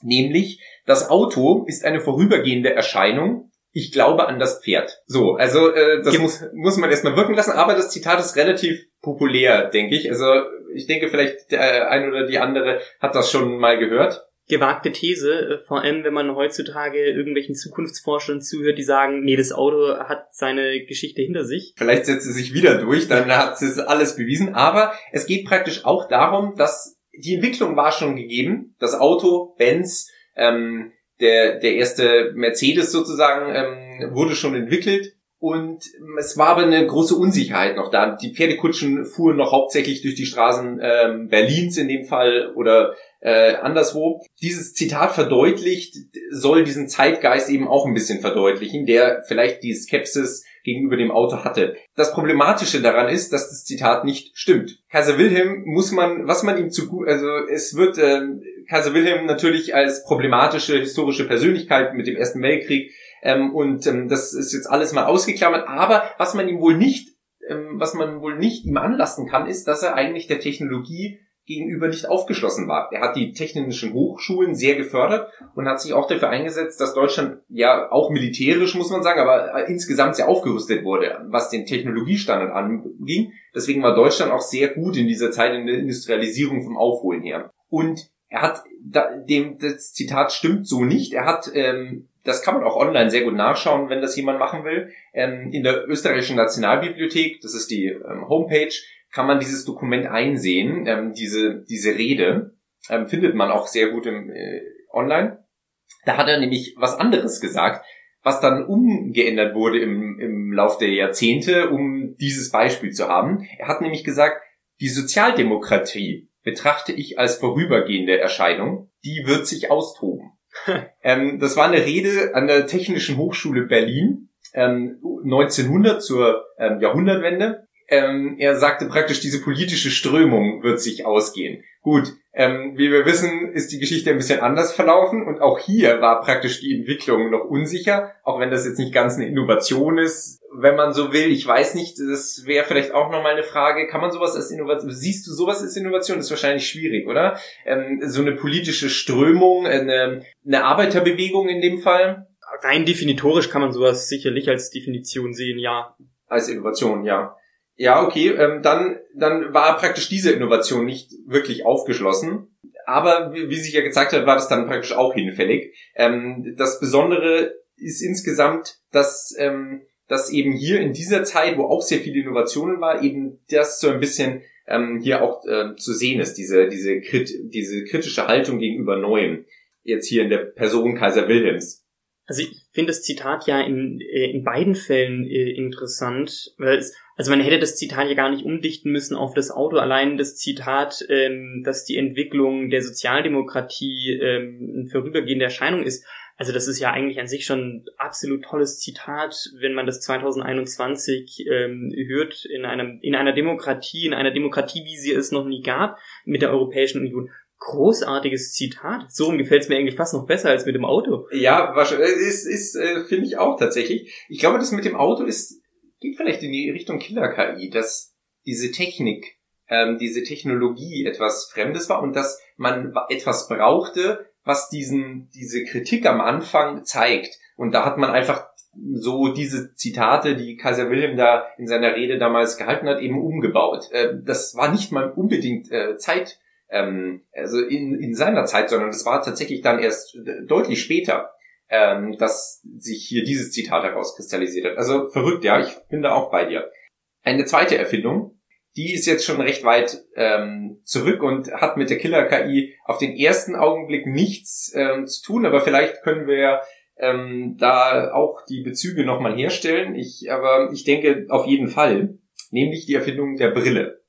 nämlich das Auto ist eine vorübergehende Erscheinung, ich glaube an das Pferd. So, also äh, das muss, muss man erstmal wirken lassen, aber das Zitat ist relativ populär, denke ich. Also ich denke, vielleicht der ein oder die andere hat das schon mal gehört. Gewagte These, äh, vor allem wenn man heutzutage irgendwelchen Zukunftsforschern zuhört, die sagen, nee, das Auto hat seine Geschichte hinter sich. Vielleicht setzt es sich wieder durch, dann hat es alles bewiesen. Aber es geht praktisch auch darum, dass die Entwicklung war schon gegeben. Das Auto, Benz, ähm, der, der erste Mercedes sozusagen ähm, wurde schon entwickelt und es war aber eine große Unsicherheit noch da. Die Pferdekutschen fuhren noch hauptsächlich durch die Straßen ähm, Berlins in dem Fall oder äh, anderswo. Dieses Zitat verdeutlicht, soll diesen Zeitgeist eben auch ein bisschen verdeutlichen, der vielleicht die Skepsis gegenüber dem Auto hatte. Das Problematische daran ist, dass das Zitat nicht stimmt. Kaiser Wilhelm muss man, was man ihm zu, also es wird äh, Kaiser Wilhelm natürlich als problematische historische Persönlichkeit mit dem Ersten Weltkrieg ähm, und ähm, das ist jetzt alles mal ausgeklammert. Aber was man ihm wohl nicht, ähm, was man wohl nicht ihm anlassen kann, ist, dass er eigentlich der Technologie gegenüber nicht aufgeschlossen war. Er hat die technischen Hochschulen sehr gefördert und hat sich auch dafür eingesetzt, dass Deutschland ja auch militärisch, muss man sagen, aber äh, insgesamt sehr aufgerüstet wurde, was den Technologiestandard anging. Deswegen war Deutschland auch sehr gut in dieser Zeit in der Industrialisierung vom Aufholen her. Und er hat, dem, das Zitat stimmt so nicht. Er hat, ähm, das kann man auch online sehr gut nachschauen, wenn das jemand machen will. Ähm, in der österreichischen Nationalbibliothek, das ist die ähm, Homepage, kann man dieses Dokument einsehen, ähm, diese, diese Rede, ähm, findet man auch sehr gut im, äh, online. Da hat er nämlich was anderes gesagt, was dann umgeändert wurde im, im Lauf der Jahrzehnte, um dieses Beispiel zu haben. Er hat nämlich gesagt, die Sozialdemokratie betrachte ich als vorübergehende Erscheinung, die wird sich austoben. ähm, das war eine Rede an der Technischen Hochschule Berlin ähm, 1900 zur ähm, Jahrhundertwende. Ähm, er sagte praktisch, diese politische Strömung wird sich ausgehen. Gut, ähm, wie wir wissen, ist die Geschichte ein bisschen anders verlaufen und auch hier war praktisch die Entwicklung noch unsicher, auch wenn das jetzt nicht ganz eine Innovation ist, wenn man so will. Ich weiß nicht, das wäre vielleicht auch nochmal eine Frage. Kann man sowas als Innovation, siehst du sowas als Innovation? Das ist wahrscheinlich schwierig, oder? Ähm, so eine politische Strömung, eine, eine Arbeiterbewegung in dem Fall? Rein definitorisch kann man sowas sicherlich als Definition sehen, ja. Als Innovation, ja. Ja, okay, ähm, dann, dann war praktisch diese Innovation nicht wirklich aufgeschlossen. Aber wie, sich ja gezeigt hat, war das dann praktisch auch hinfällig. Ähm, das Besondere ist insgesamt, dass, ähm, dass eben hier in dieser Zeit, wo auch sehr viele Innovationen war, eben das so ein bisschen ähm, hier auch äh, zu sehen ist, diese, diese, Krit diese kritische Haltung gegenüber Neuem. Jetzt hier in der Person Kaiser Wilhelms. Also ich finde das Zitat ja in, äh, in beiden Fällen äh, interessant, weil es, also man hätte das Zitat ja gar nicht umdichten müssen auf das Auto. Allein das Zitat, ähm, dass die Entwicklung der Sozialdemokratie ähm, eine vorübergehende Erscheinung ist, also das ist ja eigentlich an sich schon ein absolut tolles Zitat, wenn man das 2021 ähm, hört in einem in einer Demokratie, in einer Demokratie, wie sie es noch nie gab, mit der Europäischen Union großartiges Zitat. So gefällt es mir eigentlich fast noch besser als mit dem Auto. Ja, wahrscheinlich. Ist, ist äh, finde ich auch tatsächlich. Ich glaube, das mit dem Auto ist, geht vielleicht in die Richtung Killer-KI, dass diese Technik, ähm, diese Technologie etwas Fremdes war und dass man etwas brauchte, was diesen, diese Kritik am Anfang zeigt. Und da hat man einfach so diese Zitate, die Kaiser Wilhelm da in seiner Rede damals gehalten hat, eben umgebaut. Äh, das war nicht mal unbedingt äh, Zeit, ähm, also in, in seiner Zeit, sondern das war tatsächlich dann erst deutlich später, ähm, dass sich hier dieses Zitat herauskristallisiert hat. Also verrückt, ja, ich bin da auch bei dir. Eine zweite Erfindung, die ist jetzt schon recht weit ähm, zurück und hat mit der Killer-KI auf den ersten Augenblick nichts ähm, zu tun, aber vielleicht können wir ähm, da auch die Bezüge nochmal herstellen. Ich, aber ich denke auf jeden Fall, nämlich die Erfindung der Brille.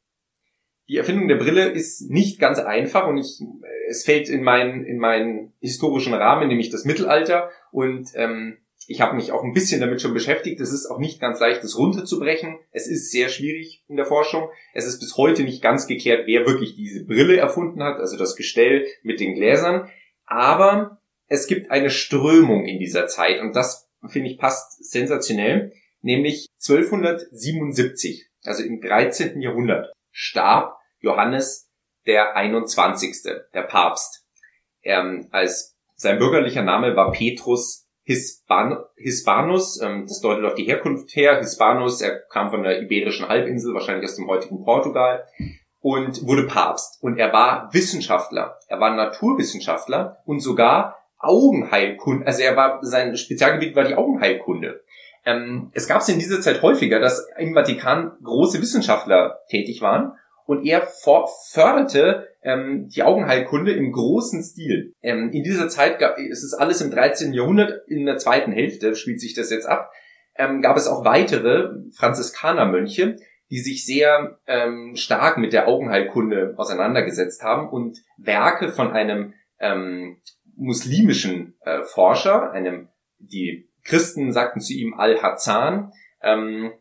Die Erfindung der Brille ist nicht ganz einfach und ich, es fällt in meinen, in meinen historischen Rahmen, nämlich das Mittelalter und ähm, ich habe mich auch ein bisschen damit schon beschäftigt. Es ist auch nicht ganz leicht, das runterzubrechen. Es ist sehr schwierig in der Forschung. Es ist bis heute nicht ganz geklärt, wer wirklich diese Brille erfunden hat, also das Gestell mit den Gläsern. Aber es gibt eine Strömung in dieser Zeit und das finde ich passt sensationell, nämlich 1277, also im 13. Jahrhundert, starb Johannes der 21., der Papst. Ähm, als sein bürgerlicher Name war Petrus Hispan Hispanus, ähm, das deutet auf die Herkunft her. Hispanus, er kam von der iberischen Halbinsel, wahrscheinlich aus dem heutigen Portugal und wurde Papst. Und er war Wissenschaftler, er war Naturwissenschaftler und sogar Augenheilkunde, also er war, sein Spezialgebiet war die Augenheilkunde. Ähm, es gab es in dieser Zeit häufiger, dass im Vatikan große Wissenschaftler tätig waren und er förderte ähm, die Augenheilkunde im großen Stil. Ähm, in dieser Zeit gab es ist alles im 13. Jahrhundert, in der zweiten Hälfte spielt sich das jetzt ab, ähm, gab es auch weitere Franziskanermönche, die sich sehr ähm, stark mit der Augenheilkunde auseinandergesetzt haben und Werke von einem ähm, muslimischen äh, Forscher, einem, die Christen sagten zu ihm Al-Hazan, ähm,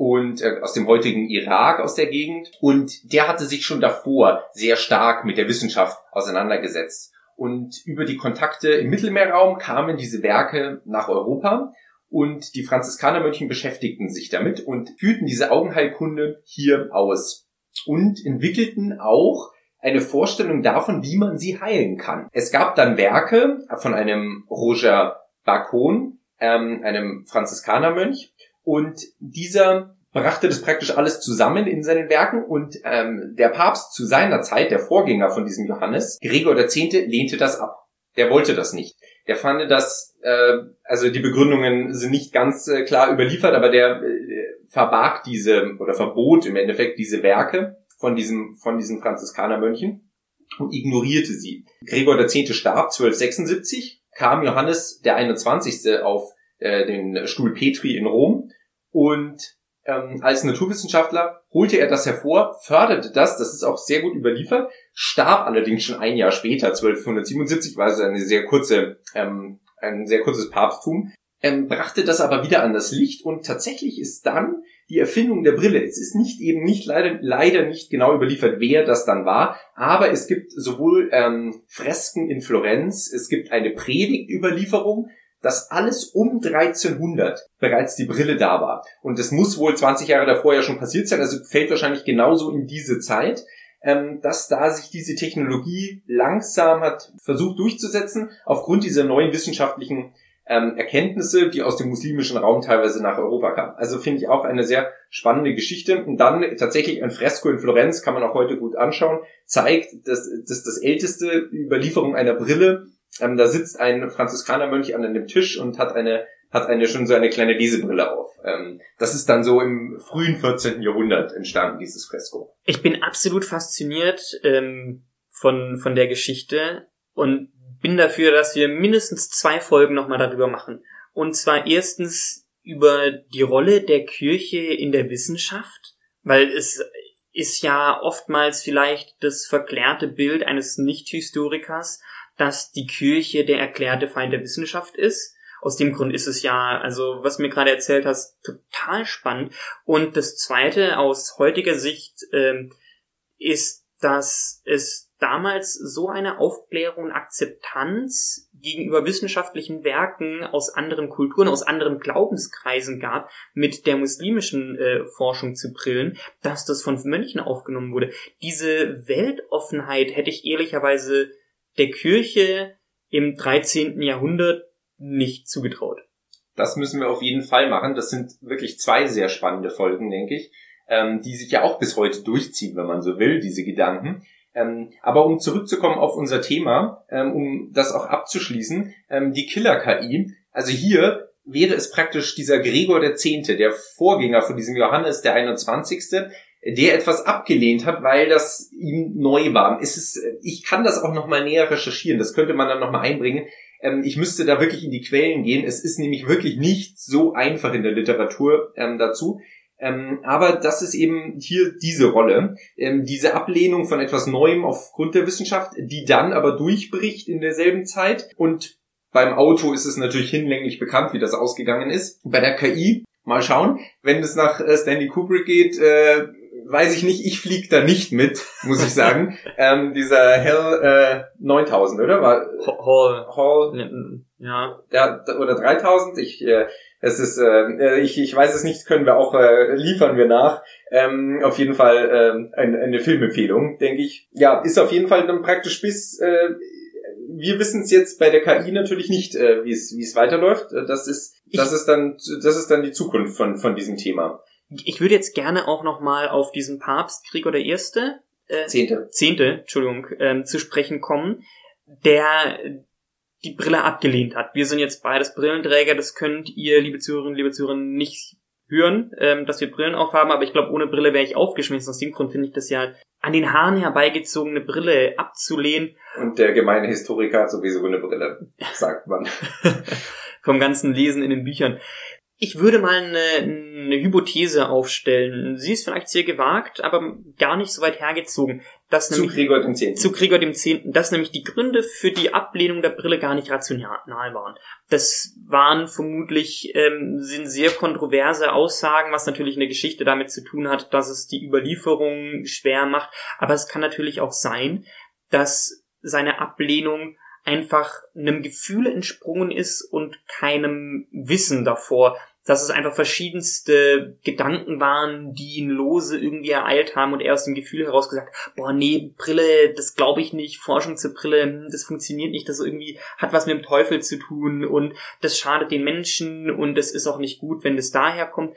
und äh, aus dem heutigen Irak, aus der Gegend. Und der hatte sich schon davor sehr stark mit der Wissenschaft auseinandergesetzt. Und über die Kontakte im Mittelmeerraum kamen diese Werke nach Europa und die Franziskanermönchen beschäftigten sich damit und führten diese Augenheilkunde hier aus und entwickelten auch eine Vorstellung davon, wie man sie heilen kann. Es gab dann Werke von einem Roger Bacon, ähm, einem Franziskanermönch, und dieser brachte das praktisch alles zusammen in seinen Werken und ähm, der Papst zu seiner Zeit, der Vorgänger von diesem Johannes, Gregor X., lehnte das ab. Der wollte das nicht. Der fand das, äh, also die Begründungen sind nicht ganz äh, klar überliefert, aber der äh, verbarg diese oder verbot im Endeffekt diese Werke von diesem, von diesen Franziskanermönchen und ignorierte sie. Gregor X. starb 1276, kam Johannes der 21. auf äh, den Stuhl Petri in Rom und ähm, als Naturwissenschaftler holte er das hervor, förderte das, das ist auch sehr gut überliefert, starb allerdings schon ein Jahr später, 1277, war also eine sehr kurze, ähm, ein sehr kurzes Papsttum, ähm, brachte das aber wieder an das Licht und tatsächlich ist dann die Erfindung der Brille. Es ist nicht eben nicht leider leider nicht genau überliefert, wer das dann war, aber es gibt sowohl ähm, Fresken in Florenz, es gibt eine Predigtüberlieferung, dass alles um 1300 bereits die Brille da war. Und das muss wohl 20 Jahre davor ja schon passiert sein, also fällt wahrscheinlich genauso in diese Zeit, ähm, dass da sich diese Technologie langsam hat versucht durchzusetzen, aufgrund dieser neuen wissenschaftlichen ähm, Erkenntnisse, die aus dem muslimischen Raum teilweise nach Europa kamen. Also finde ich auch eine sehr spannende Geschichte. Und dann tatsächlich ein Fresko in Florenz, kann man auch heute gut anschauen, zeigt, dass, dass das älteste Überlieferung einer Brille, ähm, da sitzt ein Franziskanermönch an einem Tisch und hat eine hat eine schon so eine kleine Lesebrille auf. Ähm, das ist dann so im frühen 14. Jahrhundert entstanden, dieses Fresko. Ich bin absolut fasziniert ähm, von, von der Geschichte und bin dafür, dass wir mindestens zwei Folgen nochmal darüber machen. Und zwar erstens über die Rolle der Kirche in der Wissenschaft, weil es ist ja oftmals vielleicht das verklärte Bild eines Nicht-Historikers, dass die Kirche der erklärte Feind der Wissenschaft ist. Aus dem Grund ist es ja, also was mir gerade erzählt hast, total spannend. Und das Zweite aus heutiger Sicht ähm, ist, dass es damals so eine Aufklärung und Akzeptanz gegenüber wissenschaftlichen Werken aus anderen Kulturen, aus anderen Glaubenskreisen gab, mit der muslimischen äh, Forschung zu brillen, dass das von Mönchen aufgenommen wurde. Diese Weltoffenheit hätte ich ehrlicherweise der Kirche im 13. Jahrhundert nicht zugetraut. Das müssen wir auf jeden Fall machen. Das sind wirklich zwei sehr spannende Folgen, denke ich, ähm, die sich ja auch bis heute durchziehen, wenn man so will, diese Gedanken. Ähm, aber um zurückzukommen auf unser Thema, ähm, um das auch abzuschließen, die Killer-KI. Also hier wäre es praktisch dieser Gregor der Zehnte, der Vorgänger von diesem Johannes der 21., der etwas abgelehnt hat, weil das ihm neu war. Es ist, ich kann das auch nochmal näher recherchieren, das könnte man dann nochmal einbringen. Ähm, ich müsste da wirklich in die Quellen gehen. Es ist nämlich wirklich nicht so einfach in der Literatur ähm, dazu. Ähm, aber das ist eben hier diese Rolle, ähm, diese Ablehnung von etwas Neuem aufgrund der Wissenschaft, die dann aber durchbricht in derselben Zeit. Und beim Auto ist es natürlich hinlänglich bekannt, wie das ausgegangen ist. Bei der KI, mal schauen, wenn es nach äh, Stanley Kubrick geht, äh, weiß ich nicht, ich flieg da nicht mit, muss ich sagen. ähm, dieser Hell äh, 9000, oder? War, Hall. Hall. Ja. ja. Oder 3000, ich... Äh, es ist, äh, ich, ich weiß es nicht, können wir auch, äh, liefern wir nach. Ähm, auf jeden Fall äh, eine, eine Filmempfehlung, denke ich. Ja, ist auf jeden Fall dann praktisch bis, äh, wir wissen es jetzt bei der KI natürlich nicht, äh, wie es wie es weiterläuft. Äh, das ist, das ist dann, das ist dann die Zukunft von von diesem Thema. Ich würde jetzt gerne auch noch mal auf diesen Papst Gregor der Erste, äh, Zehnte, Zehnte, Entschuldigung, ähm, zu sprechen kommen, der die Brille abgelehnt hat. Wir sind jetzt beides Brillenträger, das könnt ihr, liebe Zuhörerinnen, liebe Zuhörer, nicht hören, ähm, dass wir Brillen aufhaben, aber ich glaube, ohne Brille wäre ich aufgeschmissen. Aus dem Grund finde ich das ja an den Haaren herbeigezogene Brille abzulehnen. Und der gemeine Historiker hat sowieso eine Brille, sagt man. Vom ganzen Lesen in den Büchern. Ich würde mal eine, eine Hypothese aufstellen. Sie ist vielleicht sehr gewagt, aber gar nicht so weit hergezogen. Dass zu nämlich, Gregor dem Zehnten. Zu Gregor dem Zehnten. Dass nämlich die Gründe für die Ablehnung der Brille gar nicht rational waren. Das waren vermutlich ähm, sind sehr kontroverse Aussagen, was natürlich eine Geschichte damit zu tun hat, dass es die Überlieferung schwer macht. Aber es kann natürlich auch sein, dass seine Ablehnung einfach einem Gefühl entsprungen ist und keinem Wissen davor dass es einfach verschiedenste Gedanken waren, die ihn lose irgendwie ereilt haben und er aus dem Gefühl heraus gesagt, boah, nee, Brille, das glaube ich nicht, Forschung zur Brille, hm, das funktioniert nicht, das irgendwie hat was mit dem Teufel zu tun und das schadet den Menschen und es ist auch nicht gut, wenn das daher kommt.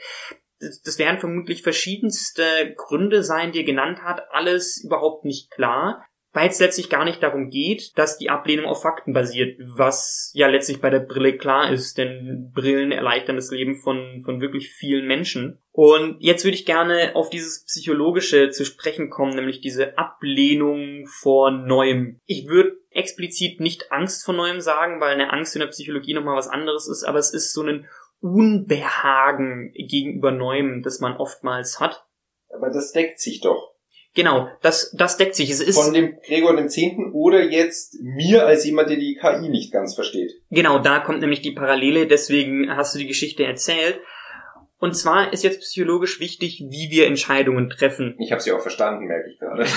Das, das werden vermutlich verschiedenste Gründe sein, die er genannt hat, alles überhaupt nicht klar weil es letztlich gar nicht darum geht, dass die Ablehnung auf Fakten basiert, was ja letztlich bei der Brille klar ist, denn Brillen erleichtern das Leben von, von wirklich vielen Menschen. Und jetzt würde ich gerne auf dieses Psychologische zu sprechen kommen, nämlich diese Ablehnung vor Neuem. Ich würde explizit nicht Angst vor Neuem sagen, weil eine Angst in der Psychologie nochmal was anderes ist, aber es ist so ein Unbehagen gegenüber Neuem, das man oftmals hat. Aber das deckt sich doch. Genau, das, das deckt sich. Es ist Von dem Gregor dem Zehnten oder jetzt mir als jemand, der die KI nicht ganz versteht. Genau, da kommt nämlich die Parallele, deswegen hast du die Geschichte erzählt. Und zwar ist jetzt psychologisch wichtig, wie wir Entscheidungen treffen. Ich habe sie auch verstanden, merke ich gerade.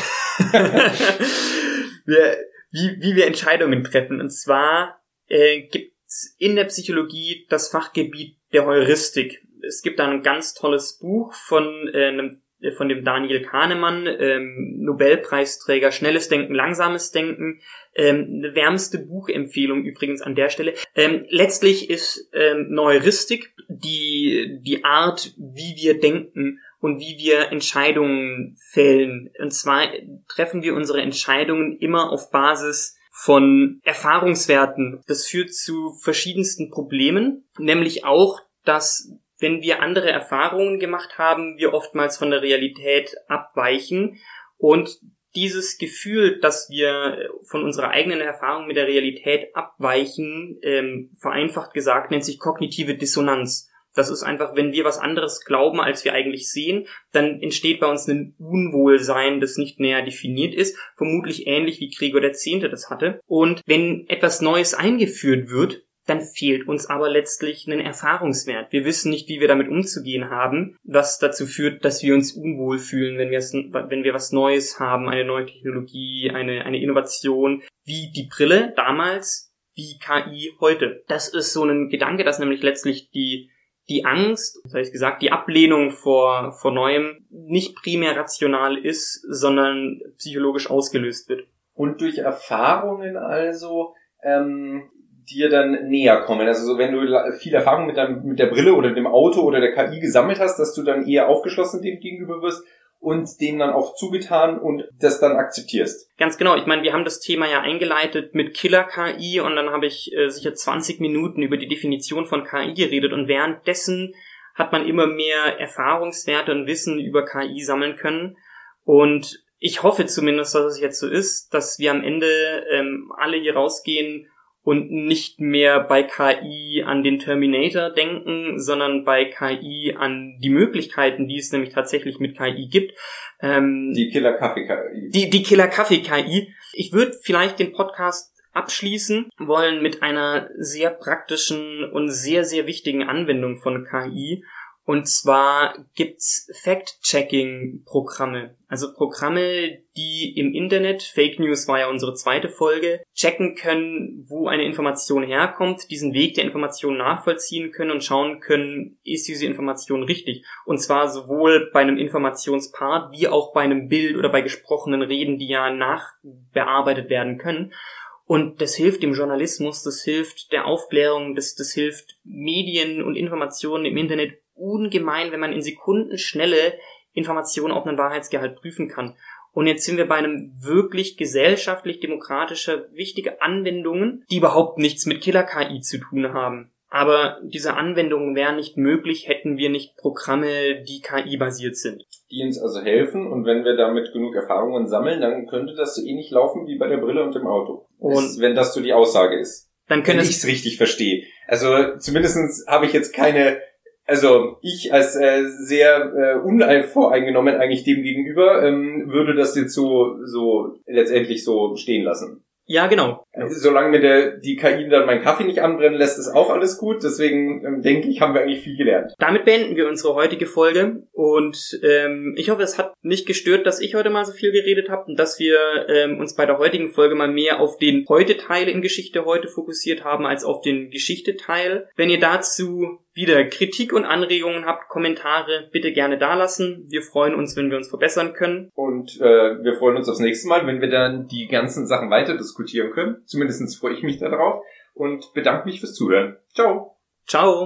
wie, wie wir Entscheidungen treffen. Und zwar äh, gibt es in der Psychologie das Fachgebiet der Heuristik. Es gibt da ein ganz tolles Buch von äh, einem von dem Daniel Kahnemann, ähm, Nobelpreisträger, Schnelles Denken, Langsames Denken, ähm, eine wärmste Buchempfehlung übrigens an der Stelle. Ähm, letztlich ist ähm, Neuristik die, die Art, wie wir denken und wie wir Entscheidungen fällen. Und zwar treffen wir unsere Entscheidungen immer auf Basis von Erfahrungswerten. Das führt zu verschiedensten Problemen, nämlich auch, dass wenn wir andere Erfahrungen gemacht haben, wir oftmals von der Realität abweichen und dieses Gefühl, dass wir von unserer eigenen Erfahrung mit der Realität abweichen, ähm, vereinfacht gesagt, nennt sich kognitive Dissonanz. Das ist einfach, wenn wir was anderes glauben, als wir eigentlich sehen, dann entsteht bei uns ein Unwohlsein, das nicht näher definiert ist, vermutlich ähnlich wie Gregor Zehnte das hatte. Und wenn etwas Neues eingeführt wird, dann fehlt uns aber letztlich ein Erfahrungswert. Wir wissen nicht, wie wir damit umzugehen haben, was dazu führt, dass wir uns unwohl fühlen, wenn wir, wenn wir was Neues haben, eine neue Technologie, eine, eine Innovation, wie die Brille damals, wie KI heute. Das ist so ein Gedanke, dass nämlich letztlich die die Angst, das heißt gesagt, die Ablehnung vor, vor Neuem nicht primär rational ist, sondern psychologisch ausgelöst wird. Und durch Erfahrungen also ähm, dir dann näher kommen? Also so, wenn du viel Erfahrung mit, deinem, mit der Brille oder dem Auto oder der KI gesammelt hast, dass du dann eher aufgeschlossen dem gegenüber wirst und dem dann auch zugetan und das dann akzeptierst. Ganz genau. Ich meine, wir haben das Thema ja eingeleitet mit Killer-KI und dann habe ich äh, sicher 20 Minuten über die Definition von KI geredet und währenddessen hat man immer mehr Erfahrungswerte und Wissen über KI sammeln können und ich hoffe zumindest, dass es jetzt so ist, dass wir am Ende ähm, alle hier rausgehen und nicht mehr bei KI an den Terminator denken, sondern bei KI an die Möglichkeiten, die es nämlich tatsächlich mit KI gibt. Ähm, die Killer-Kaffee-KI. Die, die Killer-Kaffee-KI. Ich würde vielleicht den Podcast abschließen wollen mit einer sehr praktischen und sehr, sehr wichtigen Anwendung von KI. Und zwar gibt's Fact-Checking-Programme. Also Programme, die im Internet, Fake News war ja unsere zweite Folge, checken können, wo eine Information herkommt, diesen Weg der Information nachvollziehen können und schauen können, ist diese Information richtig. Und zwar sowohl bei einem Informationspart wie auch bei einem Bild oder bei gesprochenen Reden, die ja nachbearbeitet werden können. Und das hilft dem Journalismus, das hilft der Aufklärung, das, das hilft Medien und Informationen im Internet ungemein, wenn man in Sekundenschnelle Informationen auf einen Wahrheitsgehalt prüfen kann. Und jetzt sind wir bei einem wirklich gesellschaftlich demokratischer wichtige Anwendungen, die überhaupt nichts mit Killer-KI zu tun haben. Aber diese Anwendungen wären nicht möglich, hätten wir nicht Programme, die KI-basiert sind. Die uns also helfen und wenn wir damit genug Erfahrungen sammeln, dann könnte das so ähnlich laufen wie bei der Brille und dem Auto. Und wenn das so die Aussage ist. Dann können wenn ich es richtig verstehe. Also zumindestens habe ich jetzt keine also ich als äh, sehr äh, unvoreingenommen eigentlich dem gegenüber ähm, würde das jetzt so so letztendlich so stehen lassen. Ja, genau. Solange mir der, die KI dann meinen Kaffee nicht anbrennen lässt, ist auch alles gut. Deswegen ähm, denke ich, haben wir eigentlich viel gelernt. Damit beenden wir unsere heutige Folge und ähm, ich hoffe, es hat nicht gestört, dass ich heute mal so viel geredet habe und dass wir ähm, uns bei der heutigen Folge mal mehr auf den Heute-Teil in Geschichte heute fokussiert haben als auf den Geschichte-Teil. Wenn ihr dazu wieder Kritik und Anregungen habt, Kommentare bitte gerne dalassen. Wir freuen uns, wenn wir uns verbessern können. Und äh, wir freuen uns aufs nächste Mal, wenn wir dann die ganzen Sachen weiter diskutieren können. Zumindest freue ich mich darauf und bedanke mich fürs Zuhören. Ciao. Ciao.